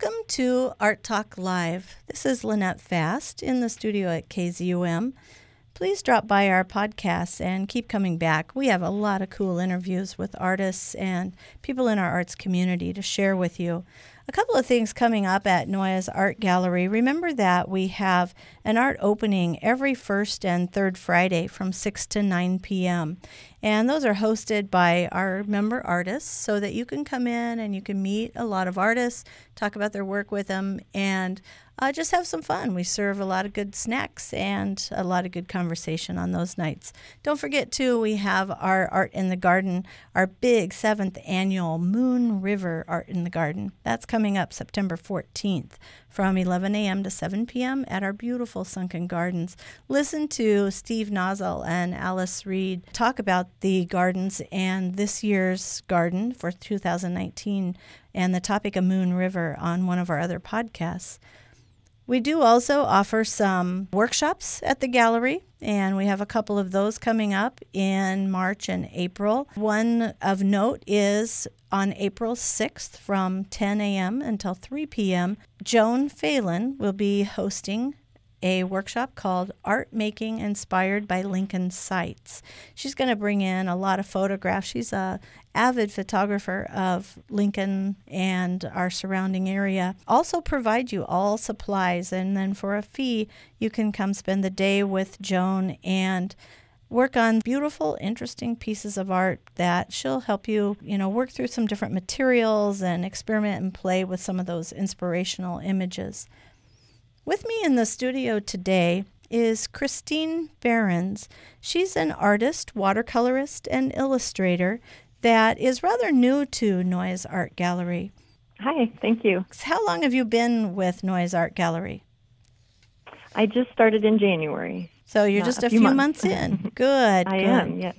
Welcome to Art Talk Live. This is Lynette Fast in the studio at KZUM. Please drop by our podcast and keep coming back. We have a lot of cool interviews with artists and people in our arts community to share with you. A couple of things coming up at Noyes Art Gallery. Remember that we have an art opening every first and third Friday from 6 to 9 p.m. And those are hosted by our member artists so that you can come in and you can meet a lot of artists, talk about their work with them, and uh, just have some fun. We serve a lot of good snacks and a lot of good conversation on those nights. Don't forget, too, we have our Art in the Garden, our big seventh annual Moon River Art in the Garden. That's coming up September 14th from 11 a.m. to 7 p.m. at our beautiful Sunken Gardens. Listen to Steve Nozzle and Alice Reed talk about the gardens and this year's garden for 2019 and the topic of Moon River on one of our other podcasts. We do also offer some workshops at the gallery, and we have a couple of those coming up in March and April. One of note is on April 6th from 10 a.m. until 3 p.m. Joan Phelan will be hosting a workshop called Art Making Inspired by Lincoln Sites. She's going to bring in a lot of photographs. She's a avid photographer of Lincoln and our surrounding area. Also provide you all supplies and then for a fee you can come spend the day with Joan and work on beautiful interesting pieces of art that she'll help you you know work through some different materials and experiment and play with some of those inspirational images with me in the studio today is Christine Behrens. She's an artist, watercolorist, and illustrator that is rather new to Noyes Art Gallery. Hi, thank you. How long have you been with Noyes Art Gallery? I just started in January. So you're just a, a few, few months. months. in. Good. I good. am, yes.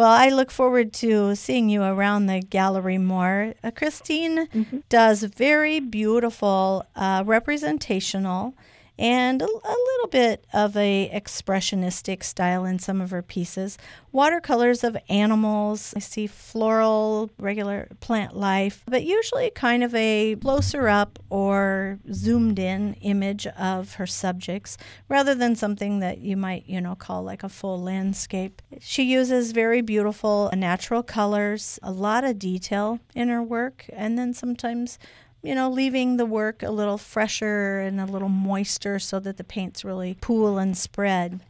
Well, I look forward to seeing you around the gallery more. Uh, Christine mm-hmm. does very beautiful uh, representational and a, a, little bit of a expressionistic style in some of her pieces. Watercolors of animals. I see floral, regular plant life, but usually kind of a closer up or zoomed in image of her subjects rather than something that you might, you know, call like a full landscape. She uses very beautiful natural colors, a lot of detail in her work, and then sometimes you know, leaving the work a little fresher and a little moister so that the paints really pool and spread.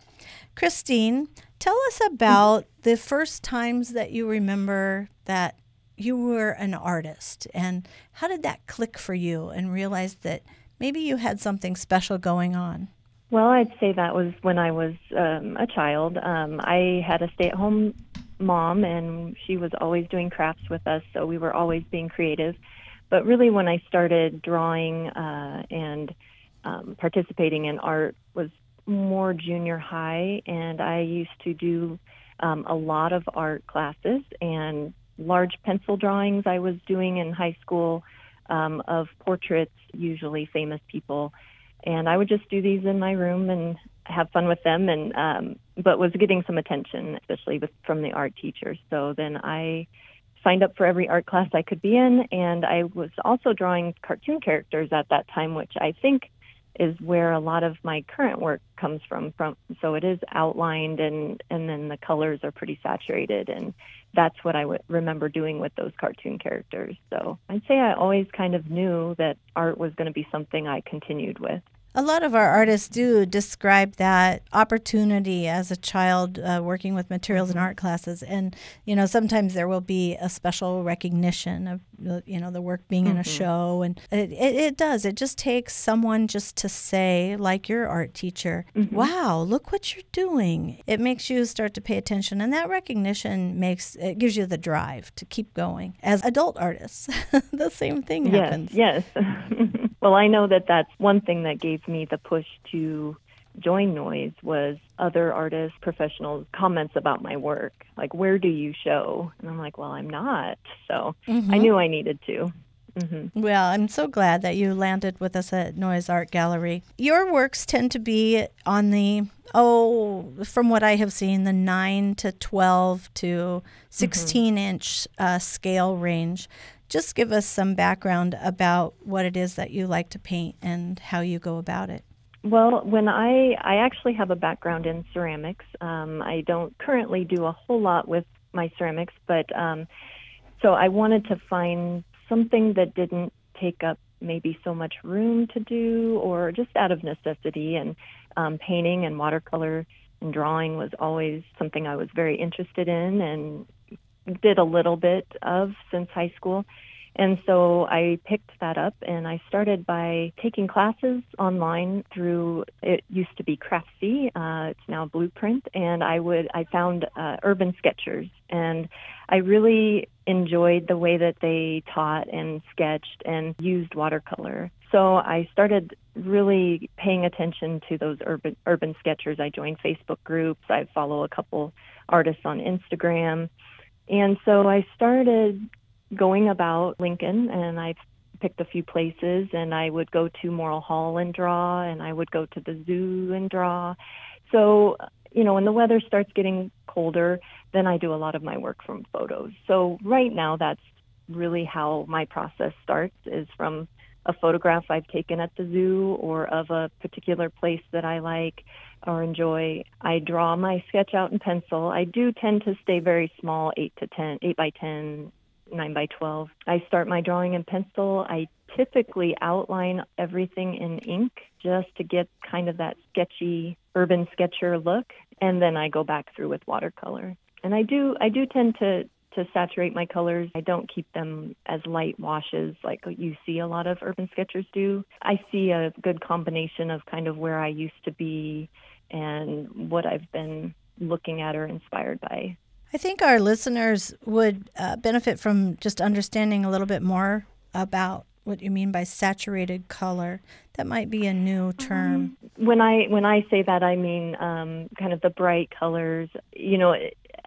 Christine, tell us about the first times that you remember that you were an artist and how did that click for you and realize that maybe you had something special going on? Well, I'd say that was when I was um, a child. Um, I had a stay at home mom, and she was always doing crafts with us, so we were always being creative. But really, when I started drawing uh, and um, participating in art was more junior high, and I used to do um, a lot of art classes and large pencil drawings I was doing in high school um, of portraits, usually famous people. And I would just do these in my room and have fun with them, and um, but was getting some attention, especially with, from the art teachers. So then I signed up for every art class I could be in, and I was also drawing cartoon characters at that time, which I think is where a lot of my current work comes from. From so it is outlined, and and then the colors are pretty saturated, and that's what I w- remember doing with those cartoon characters. So I'd say I always kind of knew that art was going to be something I continued with. A lot of our artists do describe that opportunity as a child uh, working with materials in mm-hmm. art classes, and you know sometimes there will be a special recognition of you know the work being mm-hmm. in a mm-hmm. show, and it, it, it, does. It just takes someone just to say, like your art teacher, mm-hmm. "Wow, look what you're doing." It makes you start to pay attention, and that recognition makes it gives you the drive to keep going. As adult artists, the same thing yes, happens. Yes. well, I know that that's one thing that gave me the push to join Noyes was other artists, professionals, comments about my work. Like, where do you show? And I'm like, well, I'm not. So Mm-hmm. I knew I needed to. hmm Well, I'm so glad that you landed with us at Noyes Art Gallery. Your works tend to be on the, oh, from what I have seen, the 9 to 12 to 16 inch uh, scale range. Just give us some background about what it is that you like to paint and how you go about it. Well, when I I actually have a background in ceramics. Um, I don't currently do a whole lot with my ceramics, but um, so I wanted to find something that didn't take up maybe so much room to do, or just out of necessity. And um, painting and watercolor and drawing was always something I was very interested in and did a little bit of since high school. And so I picked that up and I started by taking classes online through, it used to be Craftsy, uh, it's now Bluprint, and I would, I found uh, Urban Sketchers and I really enjoyed the way that they taught and sketched and used watercolor. So I started really paying attention to those urban urban sketchers. I joined Facebook groups. I follow a couple artists on Instagram. And so I started going about Lincoln and I've picked a few places and I would go to Morrill Hall and draw and I would go to the zoo and draw. So, you know, when the weather starts getting colder, then I do a lot of my work from photos. So right now that's really how my process starts is from a photograph I've taken at the zoo or of a particular place that I like or enjoy. I draw my sketch out in pencil. I do tend to stay very small, 8 to ten, eight by 10, 9 by 12. I start my drawing in pencil. I typically outline everything in ink just to get kind of that sketchy urban sketcher look and then I go back through with watercolor. And I do I do tend to to saturate my colors. I don't keep them as light washes like you see a lot of urban sketchers do. I see a good combination of kind of where I used to be and what I've been looking at or inspired by. I think our listeners would uh, benefit from just understanding a little bit more about what you mean by saturated color. That might be a new term. When I when I say that, I mean um, kind of the bright colors. You know,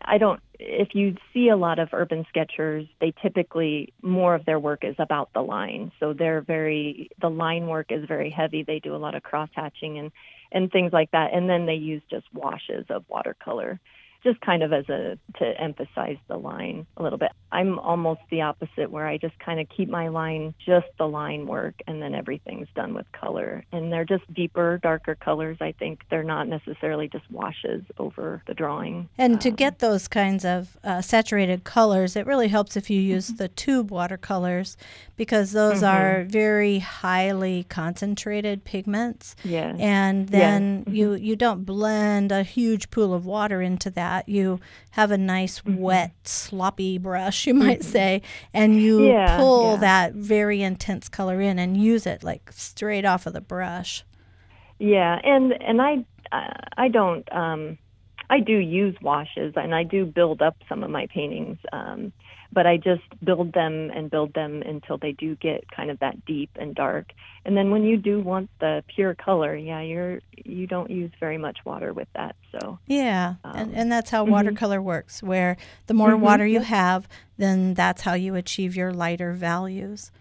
I don't. If you see a lot of urban sketchers, they typically more of their work is about the line. So they're very the line work is very heavy. They do a lot of cross hatching and and things like that, and then they use just washes of watercolor just kind of as a to emphasize the line a little bit. I'm almost the opposite where I just kind of keep my line just the line work and then everything's done with color. And they're just deeper, darker colors. I think they're not necessarily just washes over the drawing. And to um, get those kinds of uh, saturated colors, it really helps if you mm-hmm. use the tube watercolors because those mm-hmm. are very highly concentrated pigments. Yeah. And then you mm-hmm. you don't blend a huge pool of water into that. You have a nice wet sloppy brush, you might say, and you Yeah, pull yeah. that very intense color in and use it like straight off of the brush. Yeah, and and I I- I don't um I do use washes and I do build up some of my paintings um but I just build them and build them until they do get kind of that deep and dark. And then when you do want the pure color, yeah, you're you don't use very much water with that. So, Yeah, and, Um, and that's how mhm. watercolor works, where the more Mhm, water you have, then that's how you achieve your lighter values.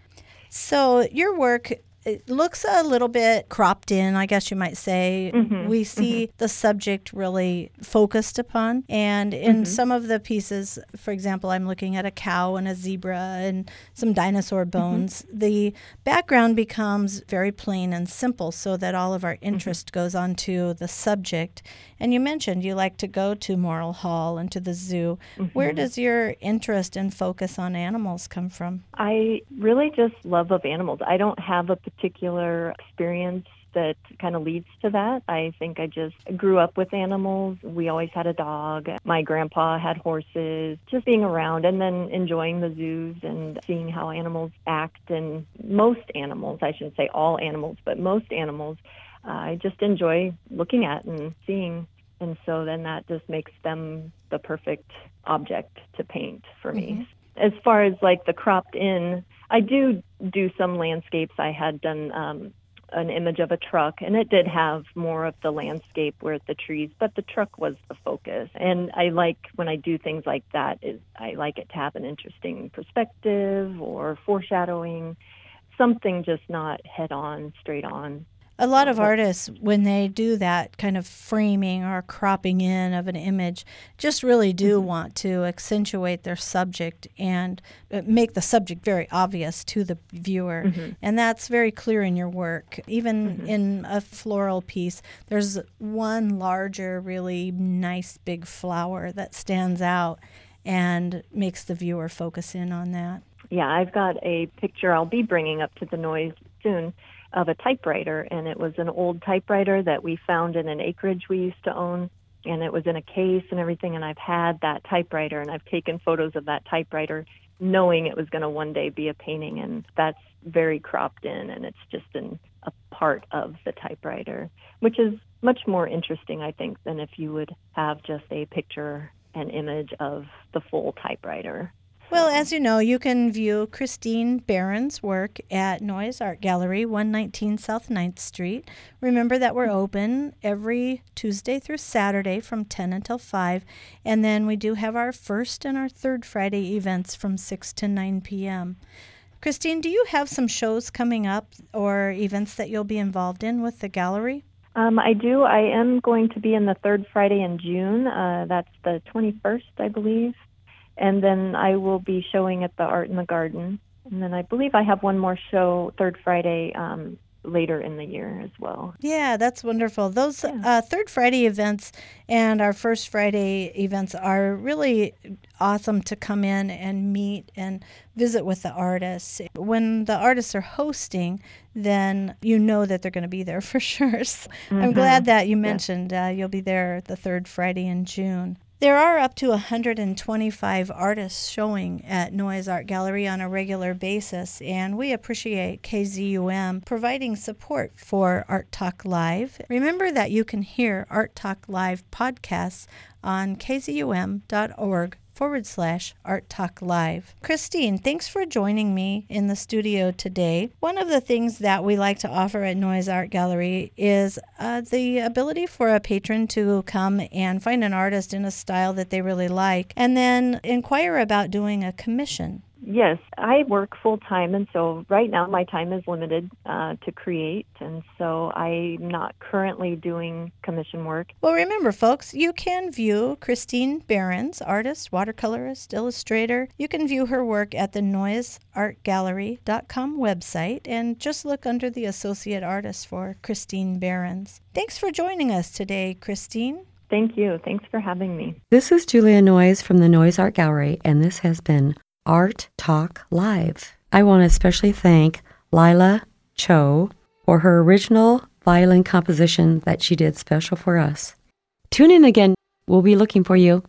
So your work it looks a little bit cropped in, I guess you might say. Mhm, We see the subject really focused upon. And in Mhm. some of the pieces, for example, I'm looking at a cow and a zebra and some dinosaur bones. The background becomes very plain and simple so that all of our interest goes onto the subject. And you mentioned you like to go to Morrill Hall and to the zoo. Where does your interest and focus on animals come from? I really just love of animals. I don't have a particular experience that kind of leads to that. I think I just grew up with animals. We always had a dog. My grandpa had horses. Just being around and then enjoying the zoos and seeing how animals act. And most animals, I shouldn't say all animals, but most animals, uh, I just enjoy looking at and seeing. And so then that just makes them the perfect object to paint for me. As far as like the cropped in, I do do some landscapes. I had done um, an image of a truck, and it did have more of the landscape where the trees, but the truck was the focus. And I like when I do things like that is I like it to have an interesting perspective or foreshadowing, something just not head on, straight on a lot of artists when they do that kind of framing or cropping in of an image just really do mm-hmm. want to accentuate their subject and uh, make the subject very obvious to the viewer mm-hmm. and that's very clear in your work even mm-hmm. in a floral piece there's one larger really nice big flower that stands out and makes the viewer focus in on that yeah i've got a picture i'll be bringing up to the Noyes soon of a typewriter, and it was an old typewriter that we found in an acreage we used to own, and it was in a case and everything. And I've had that typewriter, and I've taken photos of that typewriter, knowing it was going to one day be a painting, and that's very cropped in, and it's just a part of the typewriter, which is much more interesting, I think, than if you would have just a picture and image of the full typewriter. Well, as you know, you can view Christine Behrens work at Noyes Art Gallery, 119 South 9th Street. Remember that we're open every Tuesday through Saturday from 10 until 5, and then we do have our first and our third Friday events from 6 to 9 p.m. Christine, do you have some shows coming up or events that you'll be involved in with the gallery? Um, I do. I am going to be in the third Friday in June. Uh, that's the 21st, I believe and then I will be showing at the Art in the Garden. And then I believe I have one more show third Friday um, later in the year as well. Yeah, that's wonderful. Those yeah. uh, third Friday events and our first Friday events are really awesome to come in and meet and visit with the artists. When the artists are hosting, then you know that they're going to be there for sure. So mm-hmm. I'm glad that you mentioned yeah. uh, you'll be there the third Friday in June. There are up to 125 artists showing at Noyes Art Gallery on a regular basis, and we appreciate KZUM providing support for Art Talk Live. Remember that you can hear Art Talk Live podcasts on kzum.org forward slash Art Talk Live. Christine, thanks for joining me in the studio today. One of the things that we like to offer at Noyes Art Gallery is uh, the ability for a patron to come and find an artist in a style that they really like and then inquire about doing a commission. Yes, I work full time, and so right now my time is limited uh, to create, and so I'm not currently doing commission work. Well, remember, folks, you can view Christine Behrens, artist, watercolorist, illustrator. You can view her work at the noyesartgallery.com website and just look under the associate artist for Christine Behrens. Thanks for joining us today, Christine. Thank you. Thanks for having me. This is Julia Noyes from the Noyes Art Gallery, and this has been Art Talk Live. I want to especially thank Lila Cho for her original violin composition that she did special for us. Tune in again. We'll be looking for you.